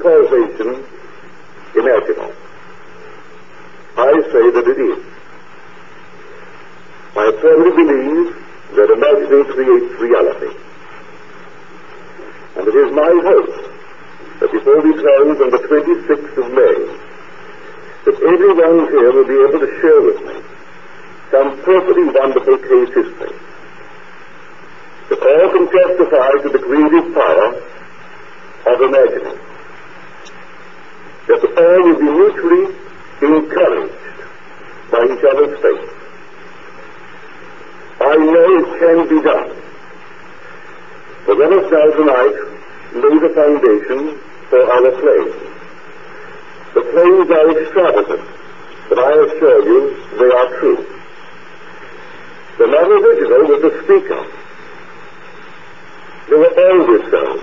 causation imaginal? I say that it is. I firmly believe that imagining creates reality. And it is my hope that before we close on the 26th of May, that everyone here will be able to share with me some perfectly wonderful case history. That all can testify to the creative power of imagining. That all will be mutually encouraged by each other's faith. I know it can be done. So let us now tonight lay the foundation for our claims. The claims are extravagant, but I assure you they are true. The man original was the speaker. They were always so.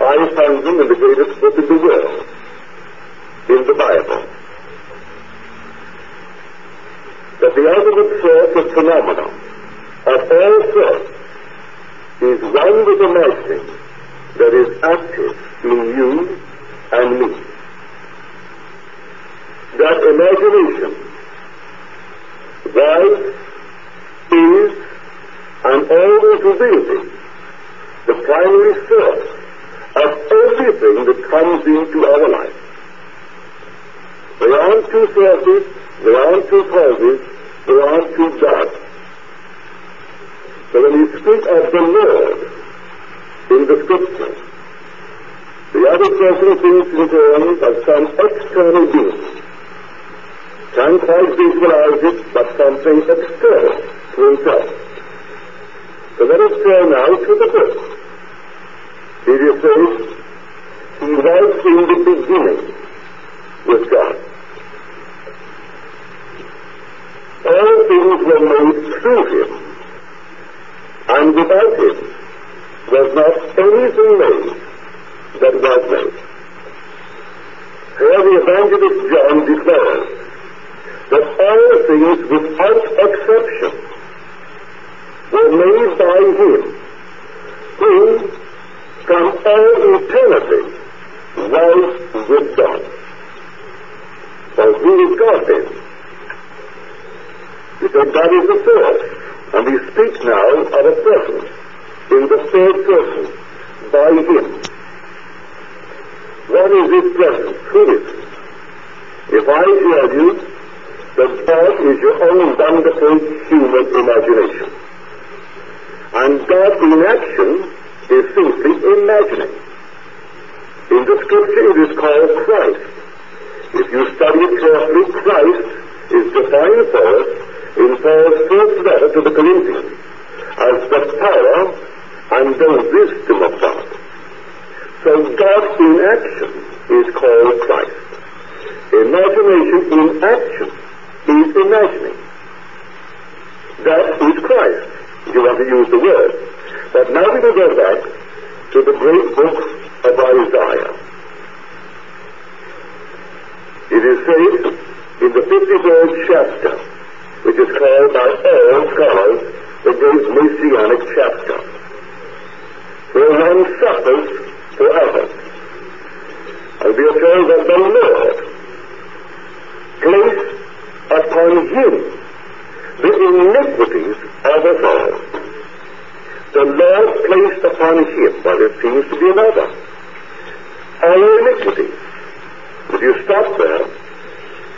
I found them in the greatest book in the world, in the Bible. That the ultimate source of phenomena of all sorts is one with imagining that is active in you and me. That imagination was, is, and always will be the primary source of everything that comes into our life. There aren't two sources, there aren't two causes, there aren't two gods. So when you speak of the Lord in the Scripture, the other person thinks in terms of some external being. Can't quite visualize it, but something external to himself. So let us turn now to the book. Did you say, He was in the beginning with God. All things were made through him and without him was not anything made that was made. Here the evangelist John declares that all things without exception were made by him who from all eternity was with God. So who is God then? Because God is the source. And we speak now of a person in the third person by him. What is this person? Who is it? If I tell you that God is your own wonderful human imagination, and God in action is simply imagining. In the scripture it is called Christ. If you study it carefully, Christ is defined for us in Paul's first letter to the Corinthians as the power and the wisdom of God. So God in action is called Christ. Imagination in action is imagining. That is Christ, if you want to use the word. But now we will go back to the great book of Isaiah. It is said in the 53rd chapter which is called by all scholars the great Messianic chapter, where one suffers forever. And we are told that the Lord placed upon him the iniquities of us all. The Lord placed upon him, but it seems to be another, our iniquities. If you stop there,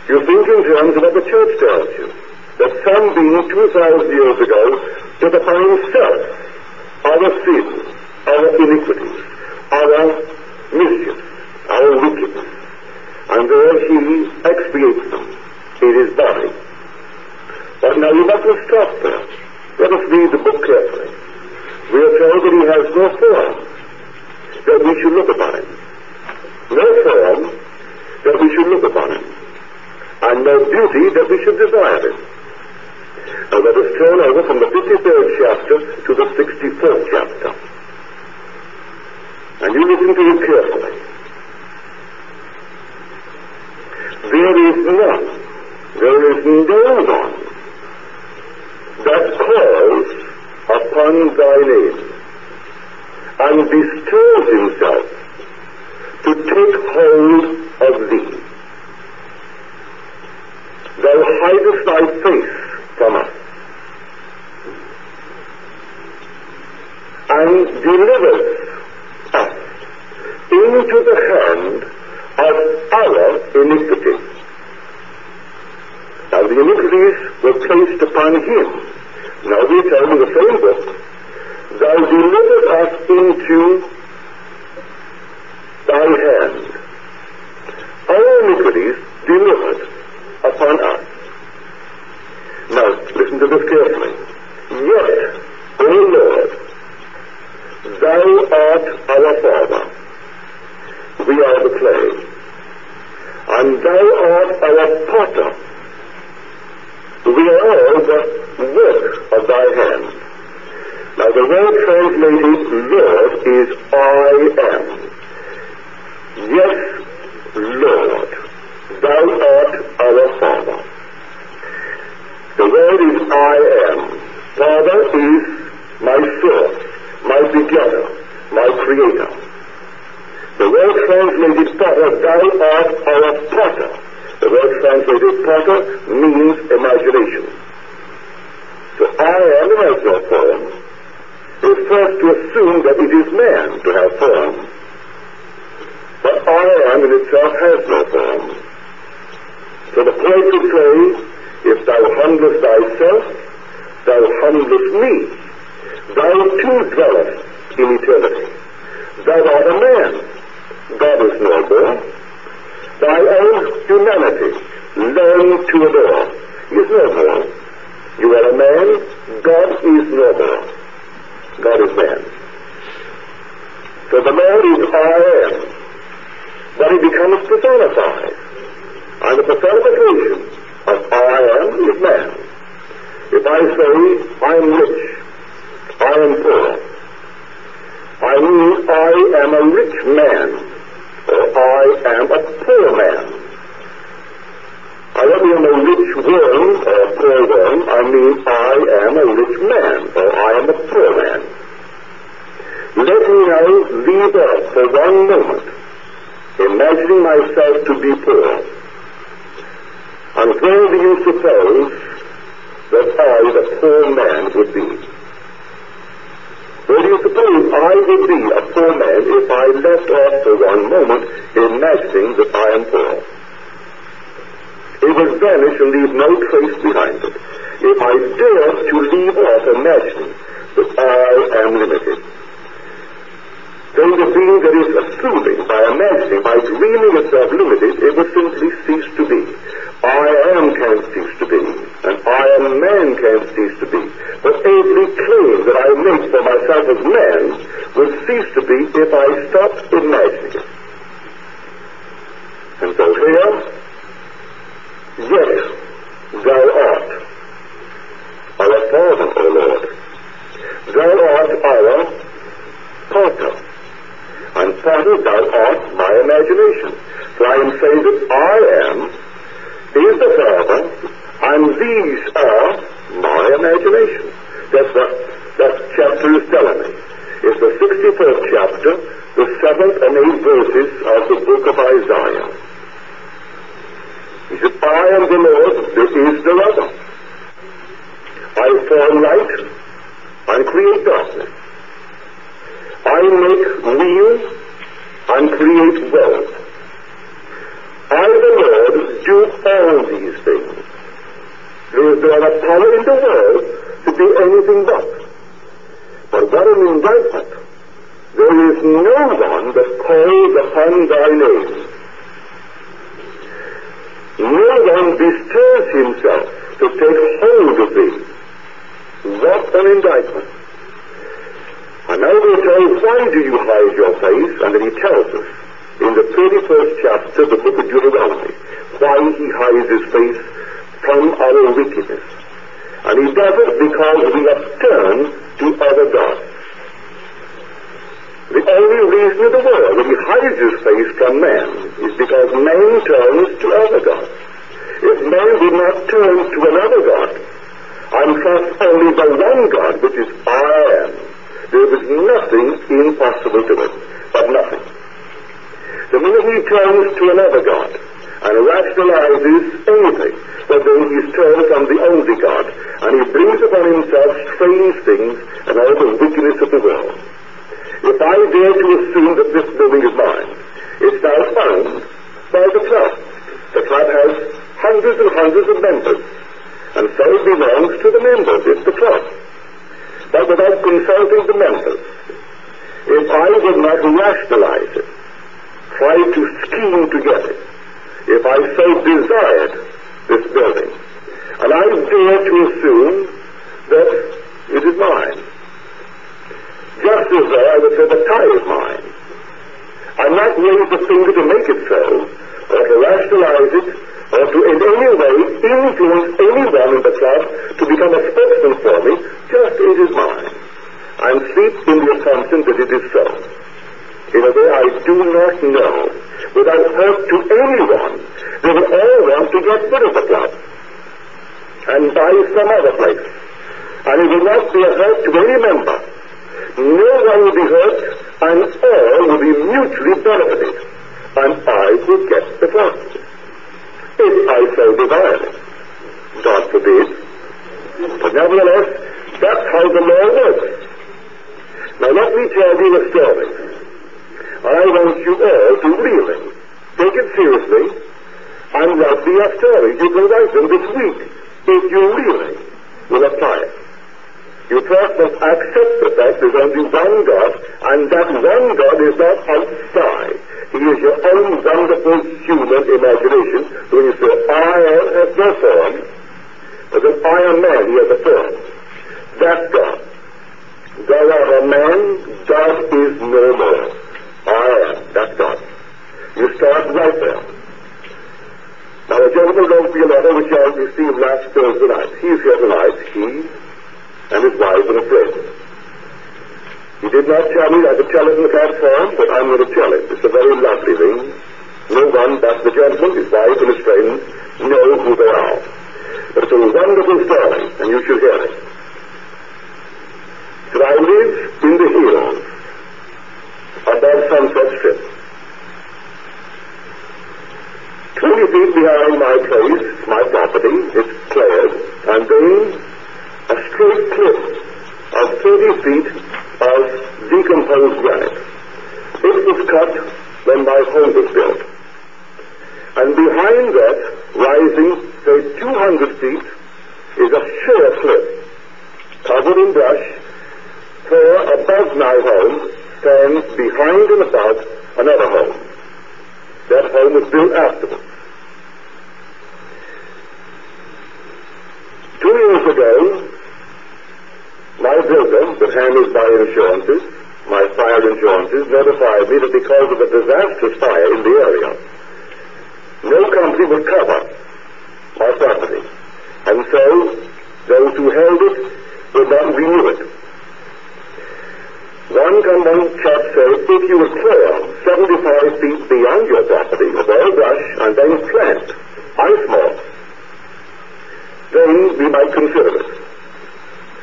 you think in terms of what the church tells you that some being 2,000 years ago took upon himself our sins, our iniquities, our mischief, our wickedness, and there he expiates them in his body. But now you mustn't stop there. Let us read the book carefully. We are told that he has no form that we should look upon him. No form that we should look upon him. And no beauty that we should desire him. Now let us turn over from the 53rd chapter to the 64th chapter. And you listen to it carefully. There is none, there is no one that calls upon thy name and bestows himself to take hold of thee. Thou hidest thy face from us, and deliverest us into the hand of our iniquities. Now the iniquities were placed upon him. Now we tell in the same book, Thou delivered us into thy hand. Our iniquities delivered upon us. Now, listen to this carefully. Yet, O Lord, thou art our Father. We are the clay. And thou art our potter. We are all the work of thy hand. Now the word translated Lord is I am. Yes, Lord, thou art our Father. The word is I am. Father is my source, my begetter, my creator. The word translated Father, thou art our potter. The word translated potter means imagination. So I am has no form. First to assume that it is man to have form. But I am in itself has no form. So the poet could say, if thou humblest thyself, thou humblest me. Thou too dwellest in eternity. Thou art a man. God is noble. Thy own humanity, learn to adore. Is noble. You are a man. God is noble. God is man. So the man is I am but he becomes personified. And the personification of I am is man. If I say I am rich, I am poor, I mean I am a rich man, or I am a poor man. I don't mean a rich worm or a poor worm, I mean I am a rich man, or I am a poor man. Let me now leave off for one moment imagining myself to be poor. And where do you suppose that I, the poor man, would be? Where do you suppose I would be a poor man if I left off for one moment imagining that I am poor? It would vanish and leave no trace behind it. If I dare to leave off imagining that I am limited. Then the being that is assuming, by imagining, by dreaming itself limited, it would simply cease to be. I am can't cease to be, and I am man can't cease to be. But every claim that I make for myself as man would cease to be if I stopped imagining it. And so here, yes, thou art our Father, O Lord. Thou art our Potter and Father, thou art my imagination. So I am saying that I am is the Father, and these are my imagination. That's what that chapter is telling me. It's the 61st chapter, the seventh and eighth verses of the book of Isaiah. He said, I am the Lord, this is the other. I form light and create darkness. I make real and create wealth. I, the Lord, do all these things. There is no other power in the world to do anything but. But what an indictment. There is no one that calls upon thy name. No one bestirs himself to take hold of thee. What an indictment. And now we're told, why do you hide your face? And then he tells us in the 31st chapter of the book of Deuteronomy why he hides his face from our wickedness. And he does it because we have turned to other gods. The reason in the world that he hides his face from man is because man turns to other gods. If man did not turn to another God and trust only the one God, which is I am, there is nothing impossible to it, but nothing. The minute he turns to another God and rationalizes anything that he is turned from the only God, and he brings upon himself strange things and all the wickedness of the world. If I dare to assume that this building is mine, it's now found by the club. The club has hundreds and hundreds of members, and so it belongs to the members. It's the club. But without consulting the members, if I would not rationalize it, try to scheme to get it, if I so desired this building, and I dare to assume that it is mine, just as though I would say the tie is mine. I'm not a finger to make it so, or to rationalize it, or to in any way influence anyone in the club to become a spokesman for me, just it is mine. I'm sleep in the assumption that it is so. In a way I do not know, without hurt to anyone, they will all want to get rid of the club and buy some other place. And it will not be a hurt to any member. No one will be hurt, and all will be mutually benefited. And I will get the club. If I so desire. God forbid. But nevertheless, that's how the law works. Now let me tell you a story. I want you all to really take it seriously and write me a story. You can write them this week if you really will apply it. You first must accept the fact there's only one God, and that one God is not outside. He is your own wonderful human imagination. When you say, I have no form, but then I am man, he has a form. That God. Thou art a man, God is no more. I am, that God. You start right there. Now, a gentleman wrote me a letter which I received last Thursday night. He's here tonight, he and his wife and a friend. He did not tell me I could tell it in the platform, but I'm going to tell it. It's a very lovely thing. No one but the gentleman, his wife, and his friend know who they are. But it's a wonderful story, and you should hear it. So I live in the hills above Sunset Strip. Twenty feet behind my place, my property, it's cleared, and then a straight cliff of 30 feet of decomposed granite. It was cut when my home was built. And behind that, rising, say, 200 feet, is a sheer cliff, covered in brush, for above my home stands behind and above another home. That home was built afterwards. Two years ago, my builder, that handles my insurances, my fire insurances, notified me that because of a disastrous fire in the area, no company would cover my property. And so, those who held it would not renew it. One one chap say, if you clear 75 feet beyond your property of all brush and then plant ice moss, then we might consider it.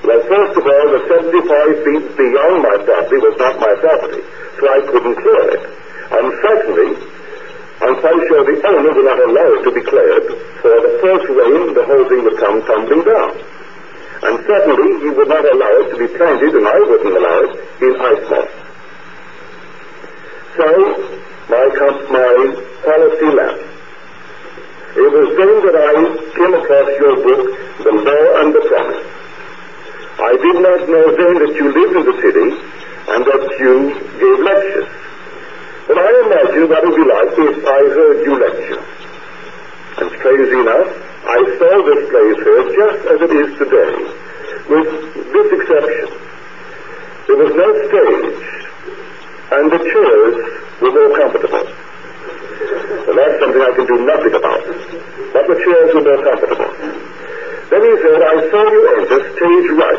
Well, first of all, the 75 feet beyond my property was not my property, so I couldn't clear it. And secondly, I'm quite sure the owner would not allow it to be cleared, for the first rain, the whole thing would come tumbling down. And certainly, he would not allow it to be planted, and I wouldn't allow it, in ice moss. So, my, my policy lapsed. It was then that I came across your book, The Law and the Promise. I did not know then that you lived in the city and that you gave lectures. But I imagine what it would be like if I heard you lecture. And strangely enough, I saw this place here just as it is today, with this exception. There was no stage, and the chairs were more comfortable. And that's something I can do nothing about. But the chairs were more comfortable. Then he said, I saw you enter stage right.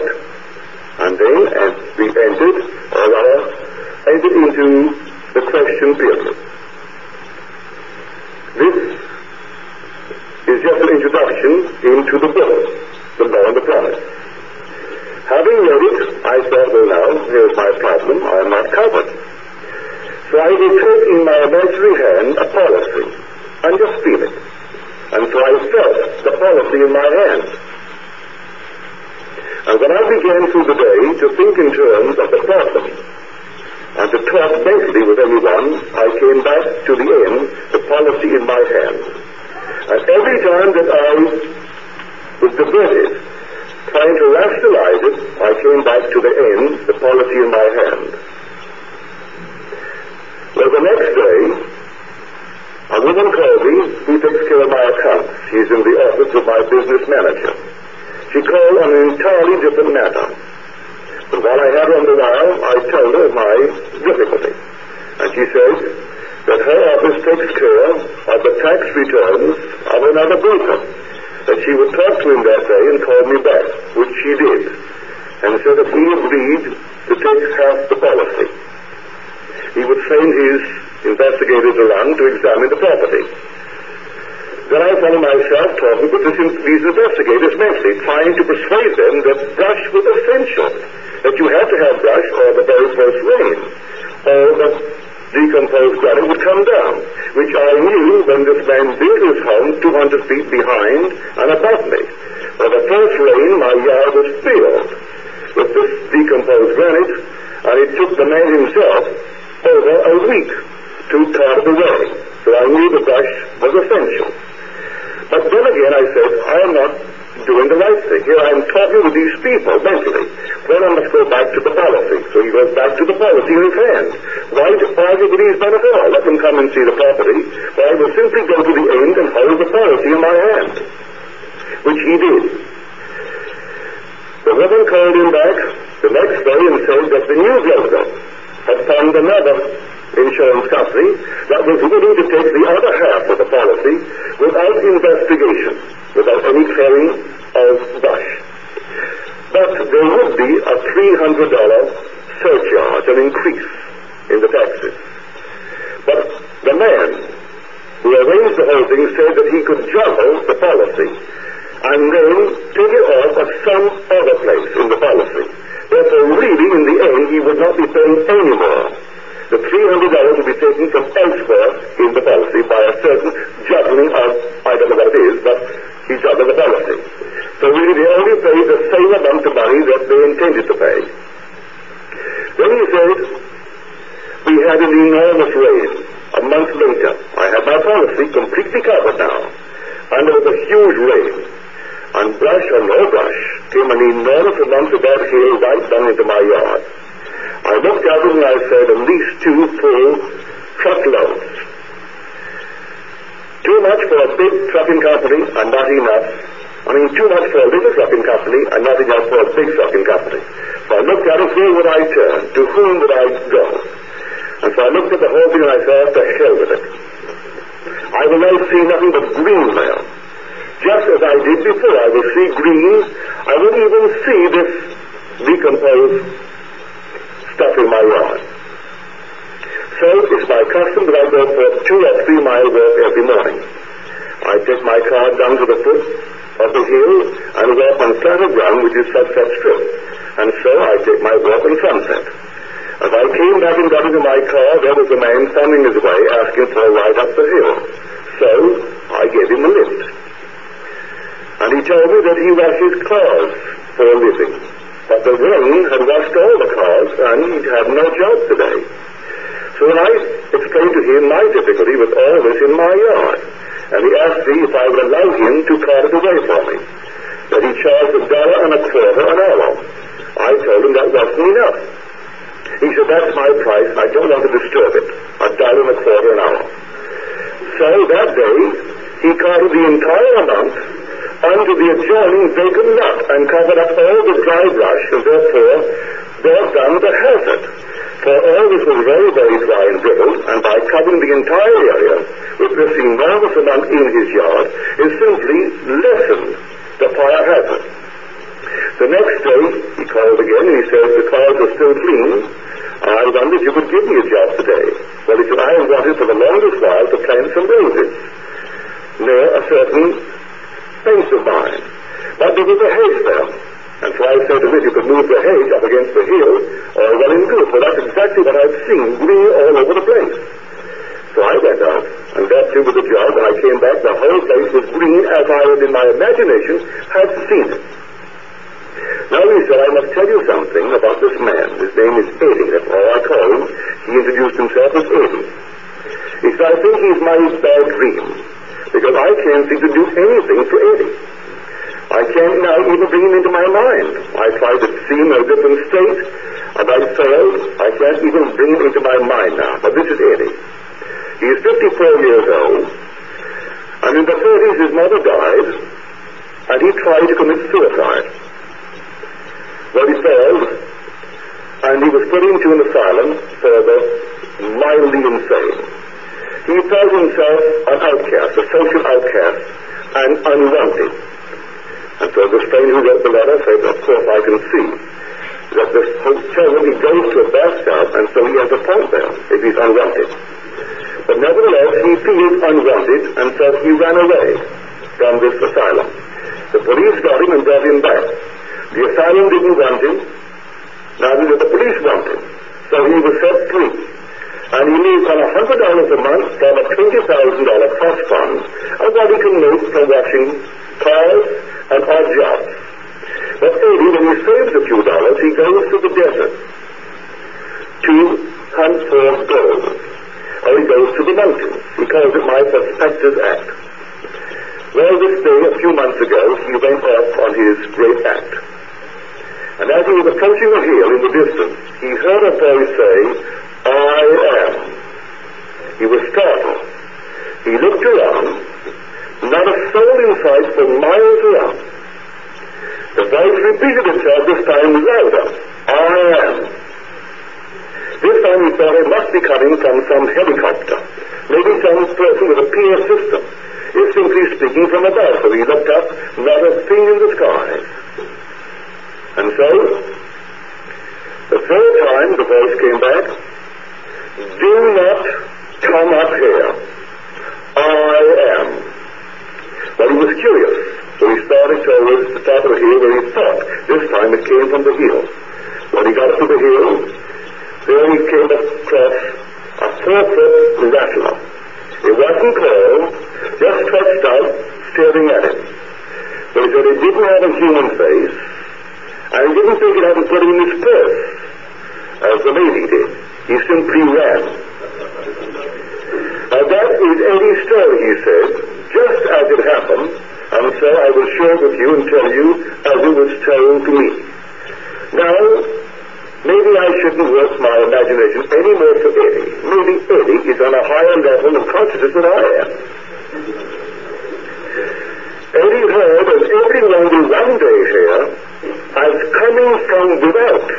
Decomposed granite would come down, which I knew when this man built his home 200 feet behind and above me. For the first rain, my yard was filled with this decomposed granite, and it took the man himself over a week to cart it away. So I knew the brush was essential. But then again I said, I am not doing the right thing. Here I am talking with these people mentally. Then I must go back to the policy. So he goes back to the policy in his hand. Why argue with these men at all? Let them come and see the property. But I will simply go to the end and hold the policy in my hand. Which he did. The woman called him back the next day and said that the new broker had found another insurance company that was willing to take the other half of the policy without investigation, without any clearing of brush. But there would be a $300 surcharge, an increase in the taxes. But the man who arranged the whole thing said that he could juggle the policy and then take it off at some other place in the policy. Therefore, really, in the end, he would not be paying any more. The $300 would be taken from elsewhere in the policy by a certain juggling of, I don't know what it is, but he juggled the policy. So really, they only paid the same amount of money that they intended to pay. Then he said, we had an enormous rain. A month later, I had my policy completely covered now. And there was a huge rain. And brush or no brush, came an enormous amount of that hail right down into my yard. I looked at it and I said, at least two full truckloads. Too much for a big trucking company and not enough. I mean, too much for a little trucking company and not enough for a big trucking company. So I looked at it, where would I turn? To whom would I go? And so I looked at the whole thing and I said, to hell with it. I will now see nothing but green there. Just as I did before, I will see green. I won't even see this decomposed stuff in my yard. So it's my custom that I go for a two or three mile walk every morning. I take my car down to the foot of the hill and walk on flatter ground which is sunset strip. And so I take my walk on sunset. As I came back and got into my car, there was a man thumbing his way asking for a ride up the hill. So I gave him a lift. And he told me that he washes cars for a living. But the rain had washed all the cars and he'd have no job today. So when I explained to him my difficulty with all this in my yard, and he asked me if I would allow him to cart it away for me, that he charged a dollar and a quarter an hour. I told him that wasn't enough. He said, that's my price, I don't want to disturb it. A dollar and a quarter an hour. So that day, he carted the entire amount onto the adjoining vacant lot and covered up all the dry brush and therefore brought down the hazard. For all this was very, very dry and brittle, and by covering the entire area with this enormous amount in his yard, it simply lessened the fire hazard. The next day, he called again and he says the cars are still clean. I wondered if you could give me a job today. Well, he said, I have wanted for the longest while to plant some roses near a certain fence of mine. But there was a hedge there. And so I said to him, if you can move the hedge up against the hill, all well and good. So that's exactly what I've seen green all over the place. So I went out and got through with the job, and I came back. The whole place was green as I had in my imagination had seen it. Now, he said, I must tell you something about this man. His name is Eddie. That's all I call him. He introduced himself as Eddie. He said, I think he's my bad dream, because I can't seem to do anything for Eddie. I can't now even bring him into my mind. I tried to see him in a different state, and I failed. I can't even bring him into my mind now. But this is Eddie. He is 54 years old, and in the 30s his mother died, and he tried to commit suicide. Well, he failed, and he was put into an asylum for the mildly insane. He felt himself an outcast, a social outcast, and unwanted. And so the stranger who wrote the letter said, of course I can see that this hotel, he goes to a bathtub, and so he has a point there, if he's unwanted. But nevertheless, he feels unwanted, and so he ran away from this asylum. The police got him and brought him back. The asylum didn't want him, neither did the police want him. So he was set free. And he lives on $100 a month from a $20,000 trust fund of what he can make from washing cars and odd jobs. But Eddie, when he saves a few dollars, he goes to the desert to hunt for gold. Or he goes to the mountains. He calls it my prospector's act. Well, this day, a few months ago, he went off on his great act. And as he was approaching a hill in the distance, he heard a voice say, I am. He was startled. He looked around, not a soul in sight for miles around. The voice repeated itself this time louder. I am. This time he thought it must be coming from some helicopter, maybe some person with a PA system. It's simply speaking from above, so he looked up, not a thing in the sky. And so, the third time the voice came back, do not come up here. I am. But he was curious, so he started towards the top of the hill where he thought. This time it came from the hill. When he got to the hill, there he came across a four-foot rattler. It wasn't cold, just stretched out, staring at him. But he said it didn't have a human face, and he didn't think it had to put him in his purse, as the lady did. He simply ran. Now that is Eddie's story, he said, just as it happened, and so I will share with you and tell you as it was told to me. Now, maybe I shouldn't work my imagination any more for Eddie. Maybe Eddie is on a higher level of consciousness than I am. Eddie heard of everyone will one day hear as coming from without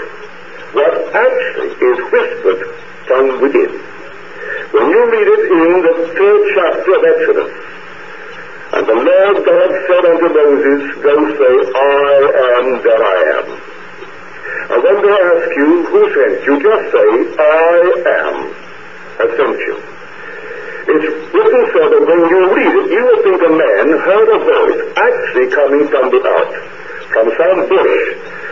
what actually is whispered from within. When you read it in the third chapter of Exodus, and the Lord God said unto Moses, Go say, I am that I am. And when they ask you, who sent you, just say, I am has sent you. It's written so that when you read it, you will think a man heard a voice actually coming from without, from some bush.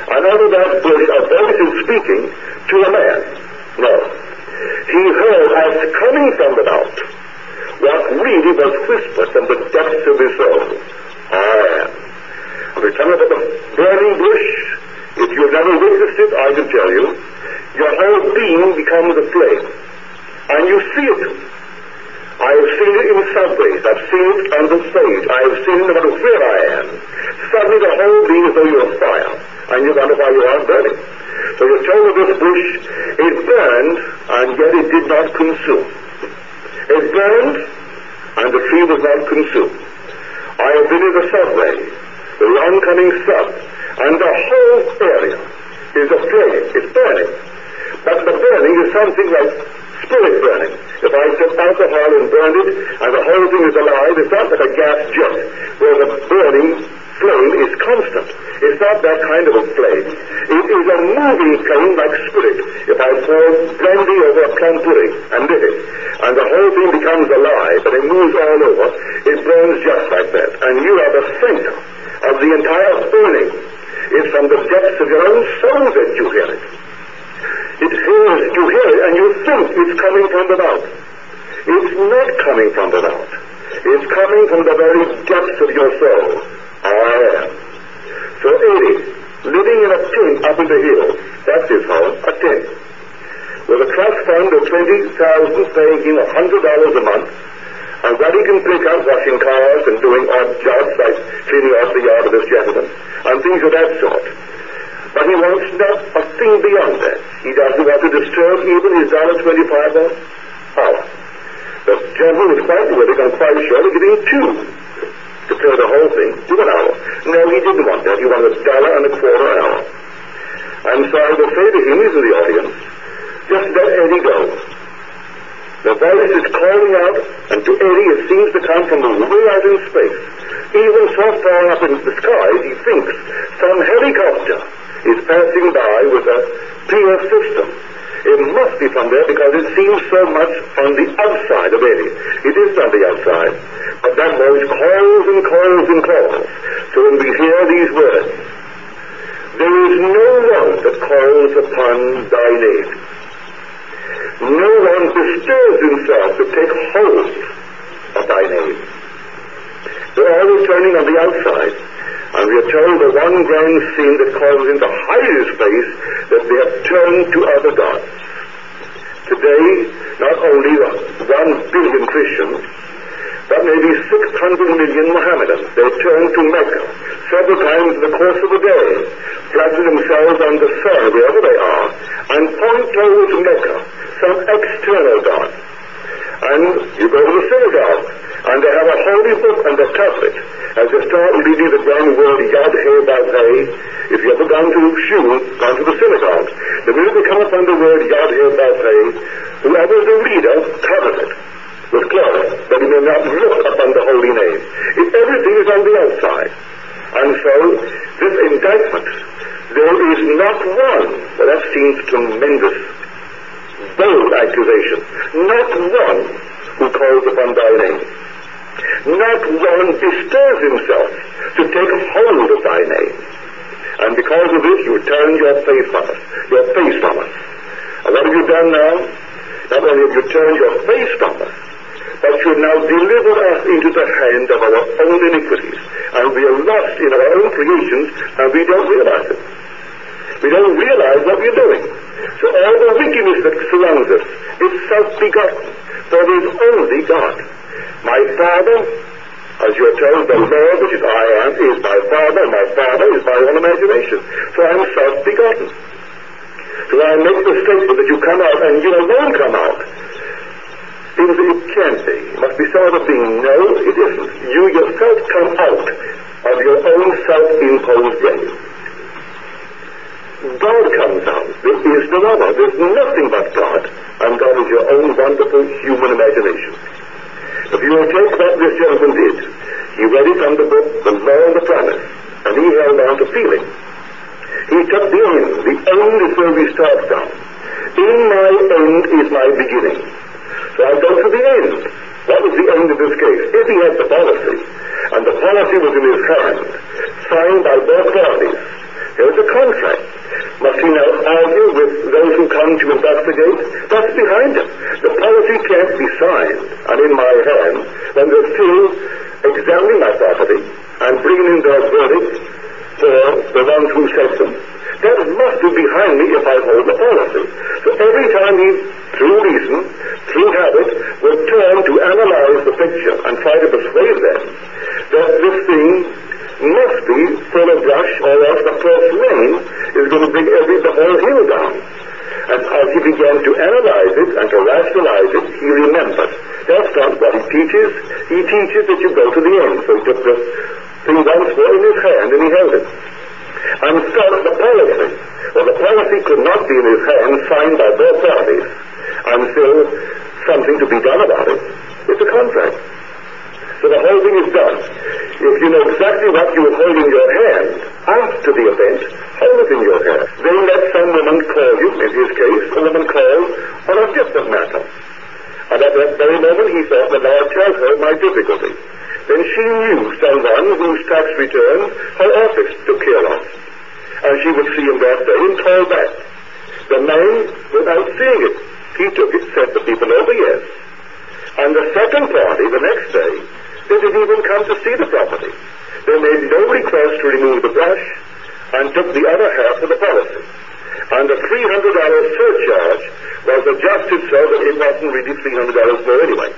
And out of that bush, a voice is speaking to a man. No. He heard as coming from without what really was whispered from the depths of his soul. I am. And we come up at the burning bush. If you've never witnessed it, I can tell you, your whole being becomes a flame. And you see it. I have seen it in subways. I've seen it on the stage. I have seen it no matter where I am. Suddenly the whole being is though you're on fire. And you wonder why you aren't burning. So you're of this bush, it burned, and yet it did not consume. It burned, and the tree was not consumed. I have been in the subway, the oncoming sun, and the whole area is aflame. It's burning. But the burning is something like spirit burning. If I took alcohol and burned it, and the whole thing is alive, it's not like a gas jet, where the burning flame is constant. It's not that kind of a flame. It is a moving flame like spirit. If I pour brandy over a plum pudding and lit it, and the whole thing becomes alive, and it moves all over, it burns just like that. And you are the center of the entire burning. It's from the depths of your own soul that you hear it. It hears, you hear it, and you think it's coming from without. It's not coming from without. It's coming from the very depths of your soul. I am. So Eddie, living in a tent up in the hills, that's his home, a tent, with a trust fund of 20000 paying him $100 a month, and what he can pick up washing cars and doing odd jobs like cleaning off the yard of this gentleman, and things of that sort. But he wants not a thing beyond that. He doesn't want to disturb even his dollar twenty-five hour. The gentleman is quite willing, I'm quite sure, to give him two to pay the whole thing to an hour. No, he didn't want that. He wanted a dollar and a quarter an hour. And so I will say to him, he's in the audience, just let Eddie go. The voice is calling out, and to Eddie it seems to come from way out in space. Even so far up in the sky, he thinks some helicopter is passing by with a PA system. It must be from there because it seems so much on the outside of Eddie. It is on the outside. But that voice calls and calls and calls. So when we hear these words, there is no one that calls upon thy name. No one bestirs himself to take hold of thy name. They're always turning on the outside. And we are told the one grand sin that causes into his face that they have turned to other gods. Today, not only one billion Christians, but maybe 600 million Mohammedans, they turn to Mecca several times in the course of a day, flatten themselves on the sun, wherever they are, and point towards Mecca, some external god. And you go to the synagogue, and they have a holy book and a tablet. As they start reading the grand word Yad He Vav He, if you ever gone to shul, gone to the synagogue, the minute they come upon the word Yad He Vav He, whoever is the reader covers it with cloth, that he may not look upon the holy name. If everything is on the outside. And so, this indictment, there is not one, well that seems tremendous, bold accusation, not one who calls upon thy name. Not one bestirs himself to take hold of thy name. And because of this, you turn your face from us, your face from us. And what have you done now? Not only have you turned your face from us, but you now deliver us into the hand of our own iniquities. And we are lost in our own creations, and we don't realize it. We don't realize what we're doing. So all the wickedness that surrounds us is self-begotten. For there is only God. My Father, as you're told, the Lord, which is I am, is my Father, my Father is my own imagination. So I'm self-begotten. So I make the statement that you come out and you alone come out. It can't be. It must be some other being. No, it isn't. You yourself come out of your own self-imposed game. God comes out. There is no other. There's nothing but God. And God is your own wonderful human imagination. If you will take what this gentleman did, he read it from the book, The Law and the Promise, and he held on to feeling. He took the end. The end is where we start from. In my end is my beginning. So I go to the end. What was the end of this case? If he had the policy, and the policy was in his hand, signed by both parties, there was a contract. Must he now argue with those who come to investigate? That's behind him. The policy can't be signed and in my hand when they're still examining my property and bringing in their verdict for the ones who said them. That must be behind me if I hold the policy. So every time he, through reason, through habit, will turn to analyze the picture and try to persuade them that this thing must be full of brush or else the first rain is going to bring every the whole hill down. And as he began to analyze it and to rationalize it, he remembered. That's not what he teaches. He teaches that you go to the end. So he took the thing once more in his hand and he held it. And so the policy, well the policy could not be in his hand signed by both parties until something to be done about it. It's a contract. So the whole thing is done. If you know exactly what you hold in your hand after the event, hold it in your hand. Then let some woman call you, in his case, a woman called on a different matter. And at that very moment he thought, the Lord tells her my difficulty. Then she knew someone whose tax return her office took care of. And she would see him that day and call back. The man, without seeing it, he took it, sent the people over, yes. And the second party, the next day, they didn't even come to see the property. They made no request to remove the brush and took the other half of the policy. And the $300 surcharge was adjusted so that it wasn't really $300 more anyway.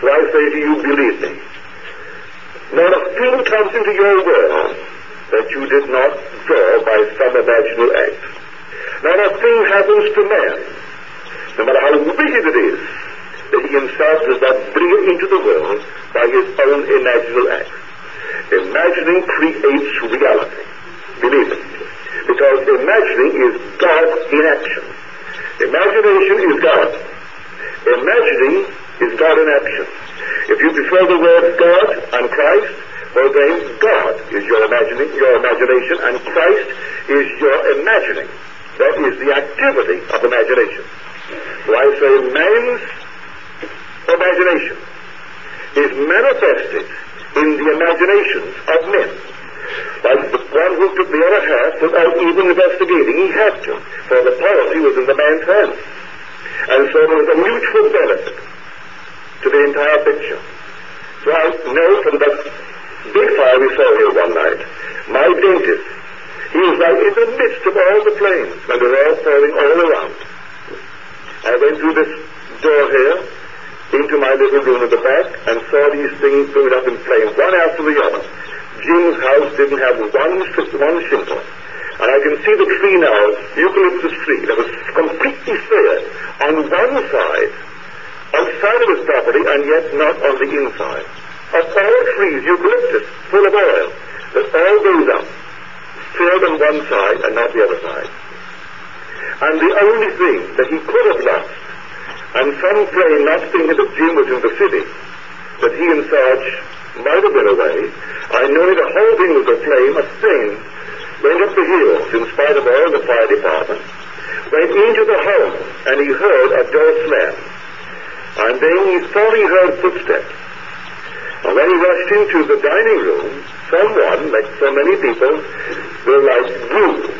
So I say to you, believe me, not a thing comes into your world that you did not draw by some imaginary act. Not a thing happens to man, no matter how wicked it is, himself does not bring it into the world by his own imaginal act. Imagining creates reality. Believe it. Because imagining is God in action. Imagination is God. Imagining is God in action. If you prefer the word God and Christ, well then God is your imagining, your imagination, and Christ is your imagining. That is the activity of imagination. So I say man's imagination is manifested in the imaginations of men. Like the one who took the other half without even investigating, he had to, for the policy was in the man's hands. And so there was a mutual benefit to the entire picture. So I know from the big fire we saw here one night, my dentist, he was like in the midst of all the flames, and they were all falling all around. I went through this door here, into my little room at the back, and saw these things going up in flames, one after the other. Jim's house didn't have one, one shingle. And I can see the tree now, eucalyptus tree, that was completely clear on one side, outside of his property, and yet not on the inside. Of all trees, eucalyptus, full of oil, that all goes up, filled on one side and not the other side. And the only thing that he could have lost, and some flame not that Jim was in the city, that he and Sarge might have been away, I know the whole thing was aflame, a thing, went up the hills in spite of all the fire department, went into the home, and he heard a door slam. And then he thought he heard footsteps. And when he rushed into the dining room, someone, like so many people, were like wolves.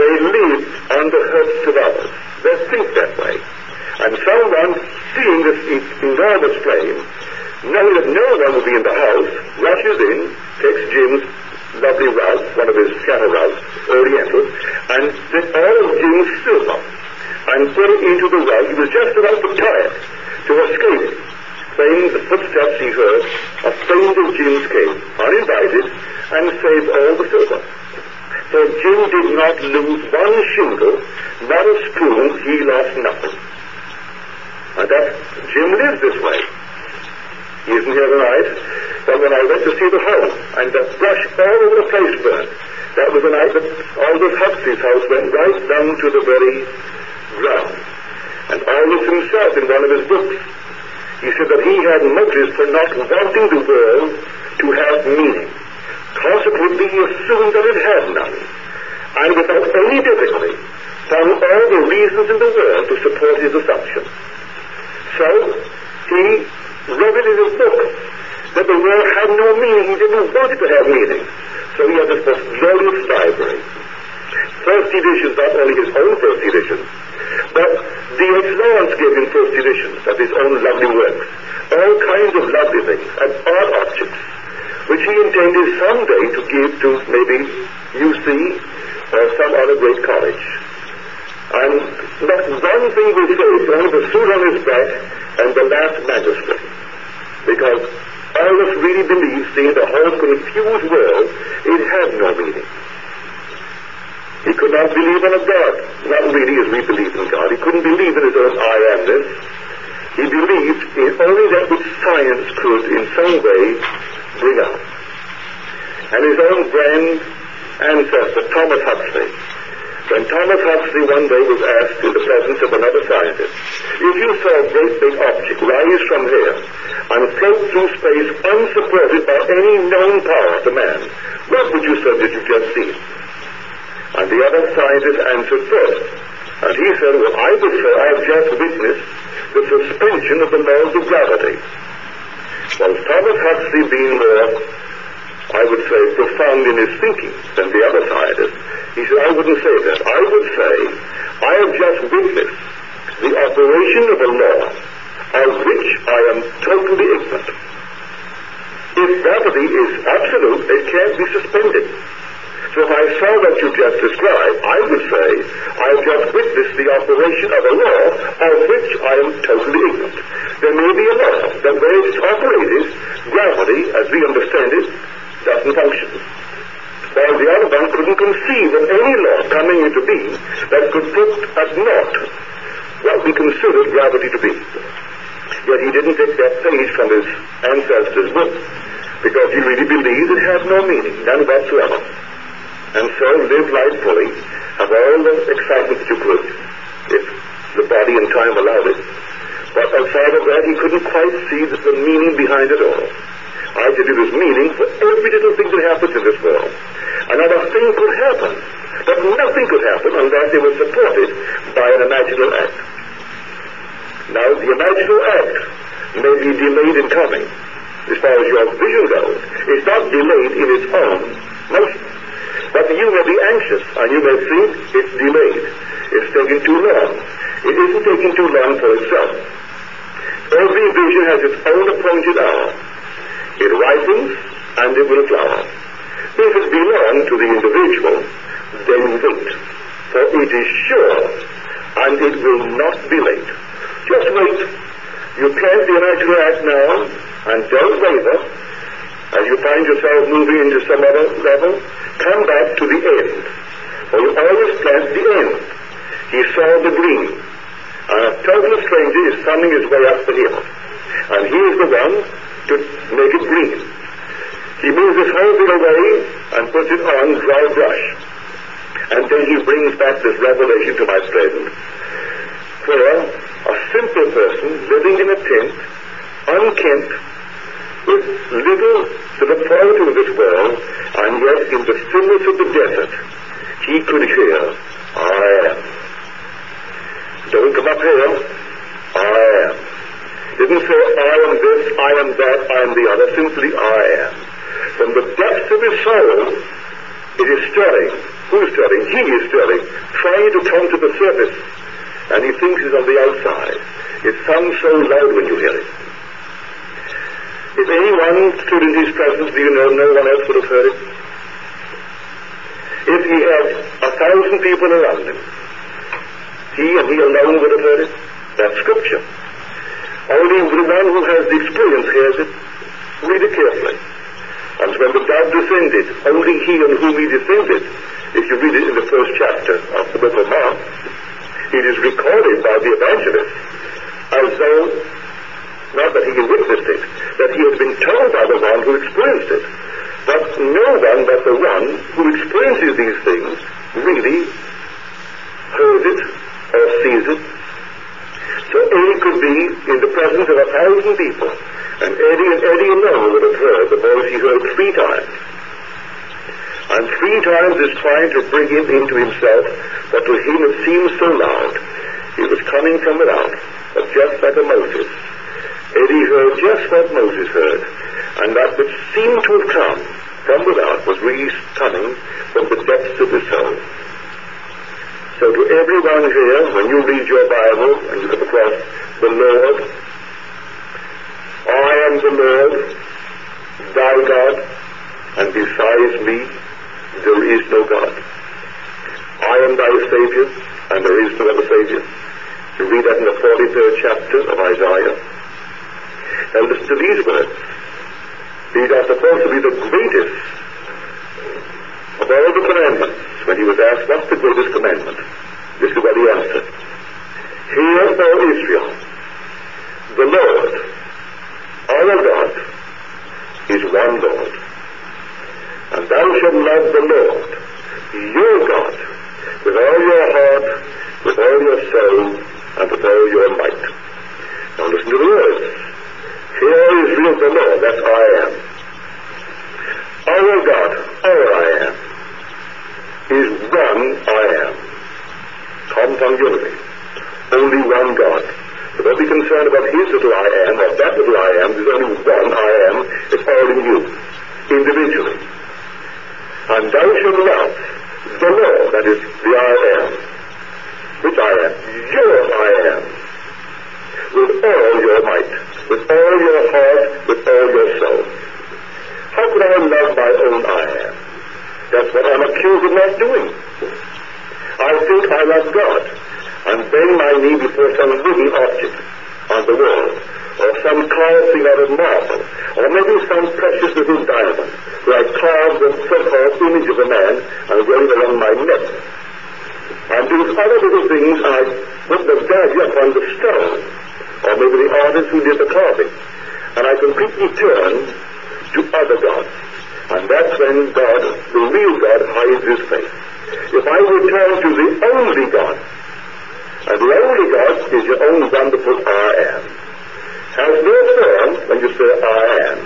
They live on the hurts of others. They think that way. And someone, seeing this enormous flame, knowing that no one will be in the house, rushes in, takes Jim's lovely rug, one of his cattle rugs, oriental, and took all of Jim's silver and put it into the rug. He was just about to tie it to escape, saying the footsteps he heard, a stranger Jim's came, uninvited, and saved all the silver. So Jim did not lose one shingle, not a spoon, he lost nothing. And that Jim lives this way. He isn't here tonight, but when I went to see the home, and the brush all over the place burned, that was the night that Aldous Huxley's house went right down to the very ground. And Aldous himself, in one of his books, he said that he had motives for not wanting the world to have meaning. Consequently, he assumed that it had none, and without any difficulty found all the reasons in the world to support his assumption. So, he wrote it in his book that the world had no meaning. He didn't want it to have meaning. So he had this most glorious library. First editions, not only his own first editions, but the Lawrence gave him first editions of his own lovely works. All kinds of lovely things, and art objects, which he intended someday to give to maybe UC or some other great college. And not one will say, only the suit on his back and the last manuscript. Because Aldous really believes, seeing the whole confused world, it had no meaning. He could not believe in a God, not really as we believe in God. He couldn't believe in his own I amness. He believed in only that which science could in some way bring out. And his own grand ancestor, Thomas Huxley, when Thomas Huxley one day was asked in the presence of another scientist, if you saw a great big object rise from here and float through space unsupported by any known power to man, what would you say that you just seen? And the other scientist answered first. And he said, well, I would say I've just witnessed the suspension of the laws of gravity. Well, Thomas Huxley being more, I would say, profound in his thinking than the other scientists, he said, I wouldn't say that. I would say, I have just witnessed the operation of a law of which I am totally ignorant. If gravity is absolute, it can't be suspended. So if I saw what you just described, I would say I've just witnessed the operation of a law of which I am totally ignorant. There may be a law that where it's operated, gravity, as we understand it, doesn't function. While the other one couldn't conceive of any law coming into being that could put at naught what we considered gravity to be. Yet he didn't take that page from his ancestors' book because he really believed it had no meaning, none whatsoever. And so live life fully, have all the excitement that you could, if the body and time allowed it. But outside of that, he couldn't quite see the meaning behind it all. I said it meaning for every little thing that happens in this world. Another thing could happen, but nothing could happen unless it was supported by an imaginal act. Now, the imaginal act may be delayed in coming, as far as your vision goes. It's not delayed in its own motion. But you may be anxious, and you may think it's delayed. It's taking too long. It isn't taking too long for itself. Every vision has its own appointed hour. It ripens, and it will flower. If it belongs to the individual, then wait, for it is sure, and it will not be late. Just wait. You plant the imaginary act now, and don't waver. As you find yourself moving into some other level, come back to the end. For you always plant the end. He saw the green. And a total stranger is thumbing his way up the hill. And he is the one to make it green. He moves his whole thing away and puts it on dry brush. And then he brings back this revelation to my present, where a simple person living in a tent, unkempt, with little to the point of this world, and yet in the stillness of the desert, he could hear, I am. Don't come up here. I am. Didn't say, I am this, I am that, I am the other. Simply, I am. From the depths of his soul, it is stirring. Who's stirring? He is stirring, trying to come to the surface. And he thinks it's on the outside. It sounds so loud when you hear it. If anyone stood in his presence, do you know no one else would have heard it? If he had a thousand people around him, he and he alone would have heard it. That's scripture. Only the one who has the experience hears it. Read it carefully. And when the dove descended, only he on whom he descended, if you read it in the first chapter of the book of Mark, it is recorded by the evangelist as though, not that he witnessed it, that he had been told by the one who experienced it. But no one but the one who experiences these things really heard it or sees it. So Eddie could be in the presence of a thousand people, and Eddie and Eddie alone would have heard the voice he heard three times. And three times is trying to bring him into himself, but to him it seemed so loud. He was coming from without, but just like a Moses. Eddie heard just what Moses heard, and that which seemed to have come from without was really coming from the depths of his soul. So to everyone here, when you read your Bible and you come across the Lord, I am the Lord, thy God, and besides me there is no God. I am thy Savior, and there is no other Savior. You read that in the 43rd chapter of Isaiah. Now listen to these words. These are supposed to be the greatest of all the commandments. When he was asked, what's the greatest commandment? This is what he answered. Hear, O Israel, the Lord, our God, is one Lord. And thou shalt love the Lord, your God, with all your heart, with all your soul, and with all your might. Now listen to the words. Hear Israel the Lord, that's I am. Our God, our I am, is one I am. Compound unity. Only one God. So don't be concerned about his little I am or that little I am. There's only one I am. It's all in you. Individually. And thou shalt love the Lord, that is the I am. Which I am? Your I am. With all your might. With all your heart. With all your soul. how could I love my own I am? That's what I'm accused of not doing. I think I love God and bend my knee before some wooden object on the wall, or some carved thing out of marble, or maybe some precious little diamond, where I carve the so-called image of a man and wear it around my neck. And these other little things, I put the value upon the stone, or maybe the artist who did the carving, and I completely turn to other gods. And that's when God, the real God, hides his face. If I return to the only God, and the only God is your own wonderful I am, has no form when you say I am,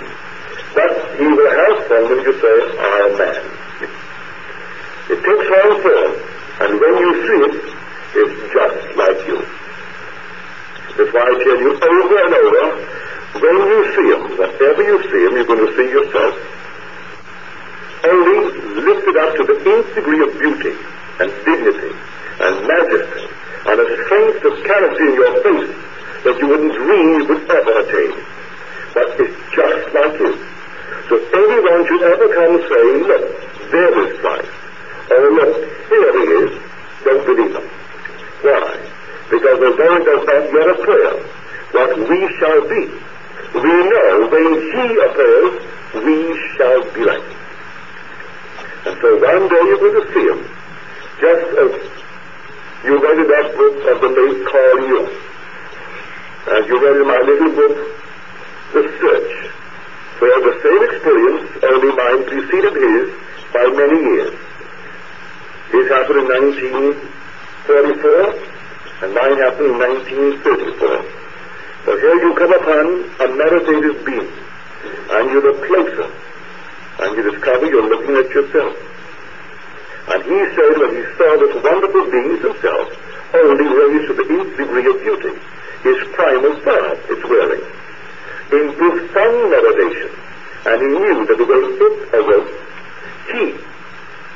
but he will have form when you say I am man. It takes on form, and when you see it, it's just like you. That's why I tell you over and over, when you see him, whatever you see him, you're going to see yourself only lifted up to the nth degree of beauty and dignity and majesty and a strength of character in your face that you wouldn't dream you could ever attain. But it's just like you. So anyone should ever come saying, look, there is Christ. Or oh, look, here he is, don't believe him. Why? Because although it does not yet appear what we shall be, we know when he appears, we shall be like him. And so one day you're going to see him, just as you read in that book of the late Carl Jung, and you read in my little book, The Search, where the same experience, only mine preceded his by many years. His happened in 1944, and mine happened in 1934. But here you come upon a meditative being, and you're placer and you discover you're looking at yourself. And he said when he saw this wonderful being himself, only raised to the nth degree of beauty, his primal form is wearing, in profound meditation, and he knew that the way it awoke, he,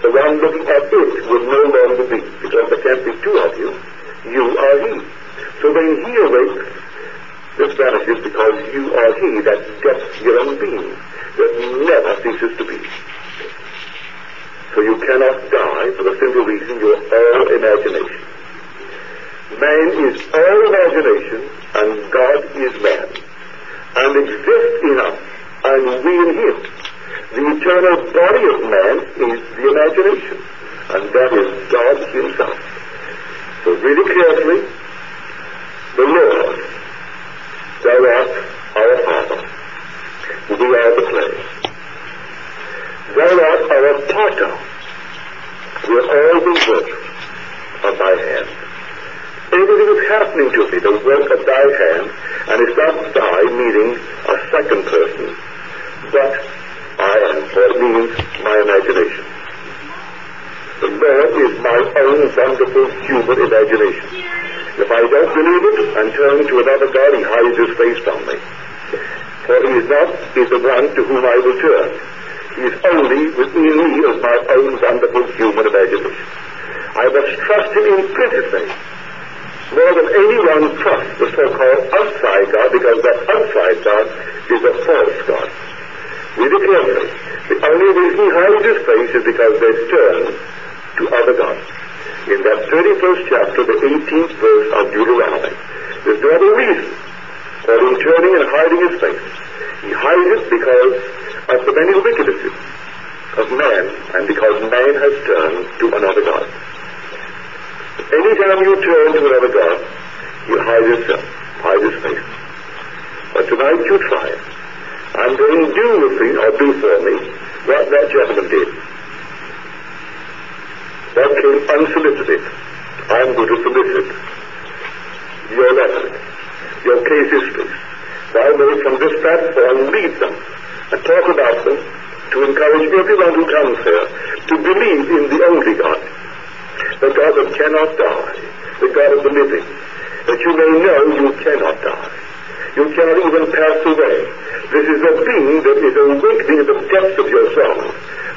the one looking at it, would no longer be, because there can't be two of you. You are he. So when he awakes, this vanishes because you are he, that depth your own being that never ceases to be. So you cannot die for the simple reason you are all imagination. Man is all imagination and God is man. And exists in us and we in him. The eternal body of man is the imagination. And that is God himself. So really carefully, the Lord, thou art our Father we are the clay. Thou art our potter. We are all the work of thy hand. Everything is happening to me, the work of thy hand, and it's not thy, meaning a second person, but I am, it means my imagination. The Lord is my own wonderful human imagination. If I don't believe it and turn to another God, he hides his face from me. For he is the one to whom I will turn. He is only within me of my own wonderful human imagination. I must trust him implicitly, more than anyone trusts the so-called outside God, because that outside God is a false God. Read it carefully. The only reason he hides his face is because they turn to other gods. In that 31st chapter, the 18th verse of Deuteronomy, there's no other reason for in turning and hiding his face. He hides it because of the many wickednesses of man, and because man has turned to another God. Anytime you turn to another God, you hide yourself, hide his face. But tonight you try it. I'm going to do with me, or do for me, what that gentleman did. That came unsolicited. I'm going to solicit your letter, your case histories. Thou may from this platform read them and talk about them to encourage everyone who comes here to believe in the only God, the God that cannot die, the God of the living, that you may know you cannot die. You cannot even pass away. This is a being that is awakening in the depths of your soul.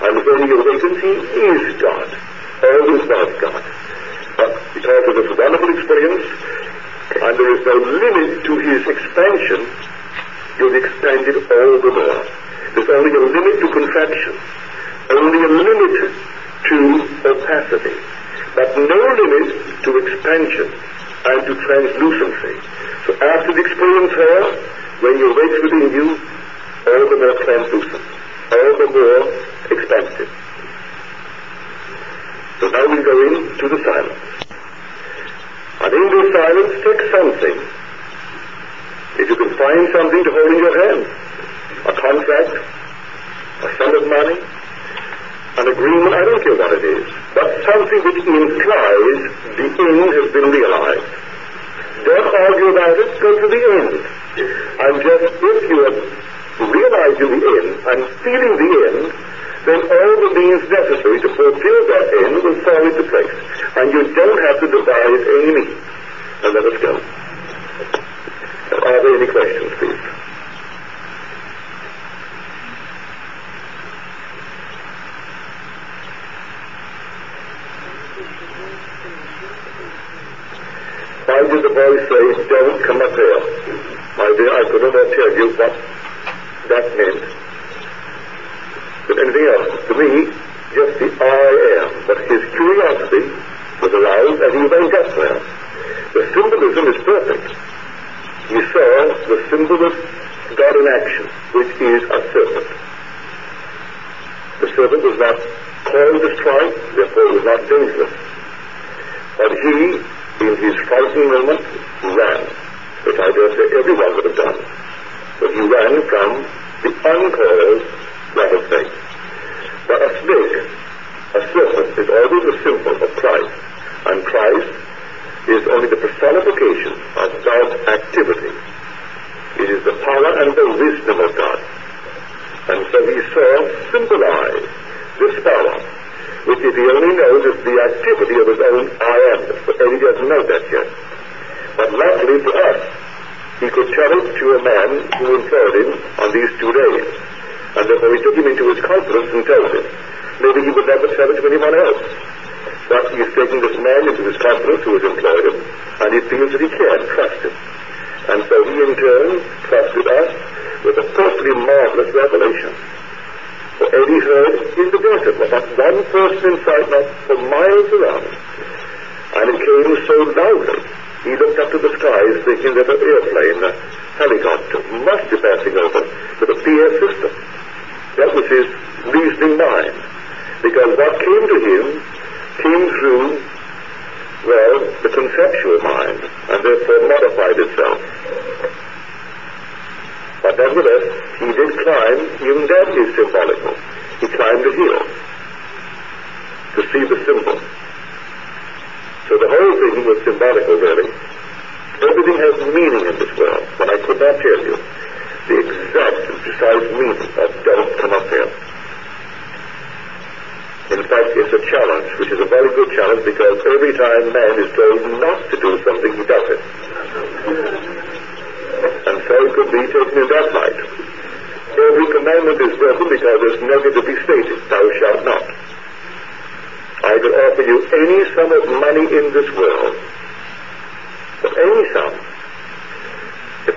And when he awakens, he is God. Always was God. But because of this wonderful experience, and there is no limit to his expansion, you'll expand it all the more. There's only only a limit to contraction, only a limit to opacity, but no limit to expansion and to translucency. So after the experience here, when you wake within you, all the more translucent, all the more expansive. So now we go into the silence. And in this silence, take something. If you can find something to hold in your hand, a contract, a sum of money, an agreement, I don't care what it is, but something which implies the end has been realized. Don't argue about it, go to the end. And just if you have realized the end and feeling the end, then all the means necessary to fulfill that end will fall into place. And you don't have to devise any means. And let us go. Are there any questions, please? Why did the boy say, don't come up here? My dear, I could not tell you what that meant. But anything else? To me, just the I am. But his curiosity was aroused and he went up there. The symbolism is perfect. He saw the symbol of God in action, which is a serpent. The serpent was not called to strike, therefore was not dangerous. But he, in his frightened moment, ran, which I dare say everyone would have done. But he ran from the rattlesnake. But a snake, a serpent, is always a symbol of Christ. And Christ is only the personification of God's activity. It is the power and the wisdom of God. And so he saw symbolized this power, which if he only knows is the activity of his own I am, and he doesn't know that yet. But luckily for us, he could tell it to a man who employed him on these two days. And therefore he took him into his confidence and told him. Maybe he would never tell it to anyone else. But he is taking this man into his confidence who has employed him, and he feels that he can trust him. And so he in turn trusted us with a perfectly marvelous revelation. For Eddie heard in the desert, not one person in sight, not for miles around. And it came so loudly, he looked up to the skies thinking that an airplane, a helicopter, must be passing over with a PA system. That was his reasoning mind. Because what came to him came through, well, the conceptual mind, and therefore modified itself. But nevertheless, he did climb, even that is symbolical. He climbed a hill to see the symbol. So the whole thing was symbolical, really. Everything has meaning in this world, but I could not tell you the exact and precise meaning of don't come up here. In fact, it's a challenge, which is a very good challenge because every time man is told not to do something, he does it. And so it could be taken in that light. Every commandment is broken because there's negatively stated, thou shalt not. I could offer you any sum of money in this world, but any sum.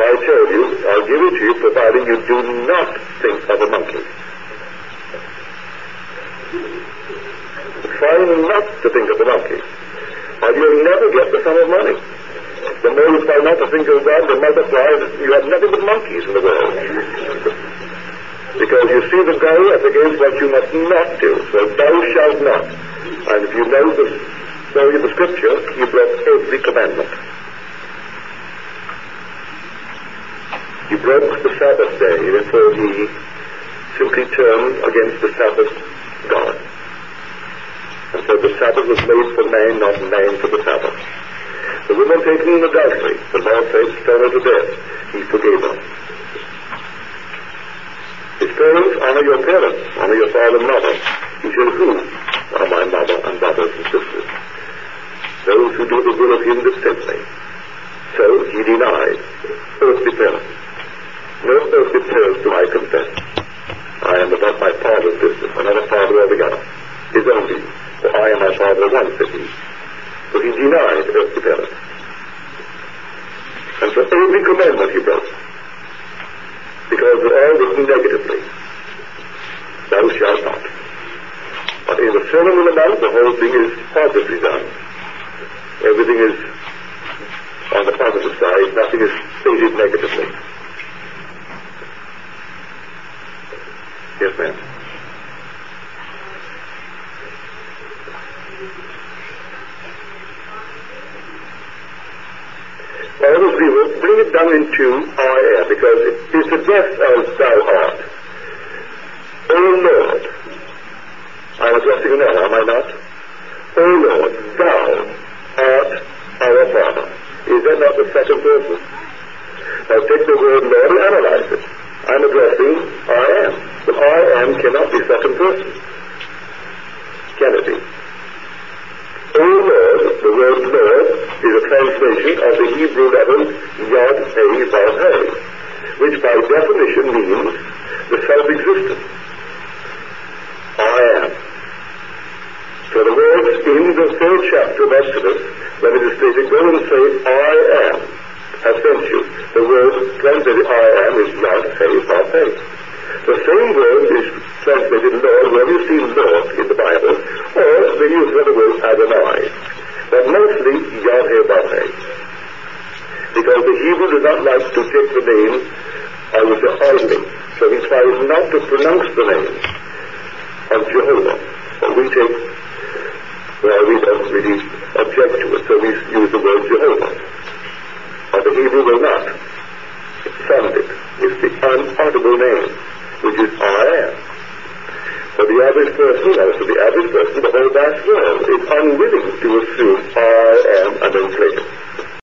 If I told you, I'll give it to you providing you do not think of a monkey. Try not to think of the monkey, or you'll never get the sum of money. The more you try not to think of God, the more multiply, you have nothing but monkeys in the world. Because you see the goal as against what you must not do. So thou shalt not. And if you know the of the scripture, you broke every commandment. He broke the Sabbath day, therefore he simply turned against the Sabbath God. And so the Sabbath was made for man, not man for the Sabbath. The woman taken in adultery, the Lord said, stone her to death. He forgave her. His parents, honor your parents, honor your father and mother. He said, who are my mother and brothers and sisters? Those who do the will of him that sent me. So he denied earthly parents. No mercy terms to my consent. I am above my father's business, another father altogether, his own deed, for I am my father of one, city. he. He denied earthly parents. And for every commandment he broke, because they all written negatively. Thou shalt not. But in the phenomenal amount, the whole thing is positively done. Everything is on the positive side, nothing is stated negatively. Yes, ma'am. Always we will bring it down into our air because it is death as thou art. O Lord, I am addressing you now, am I not? O Lord, thou art our Father. Is that not the second person? Now take the word Lord and analyze it. I'm addressing I am. I am cannot be second person. Can it be? O Lord, the word Lord is a translation of the Hebrew letter Yod Hey Vav Hey, which by definition means the self-existent. I am. So the words in the third chapter of Exodus, when it is stated, go and say, I am, has sent you. The word translated I am is Yod Hey Vav. The same word is translated Lord where you see Lord in the Bible, or they use the other word Adonai. But mostly Yahweh Because the Hebrew does not like to take the name I would say only. So he tries not to pronounce the name of Jehovah. But we take, well, we don't really object to it, so we use the word Jehovah. But the Hebrew will not. Send it. It's the unaudible name, which is I am. For the average person, as for the average person, the whole vast world is unwilling to assume I am an inflated.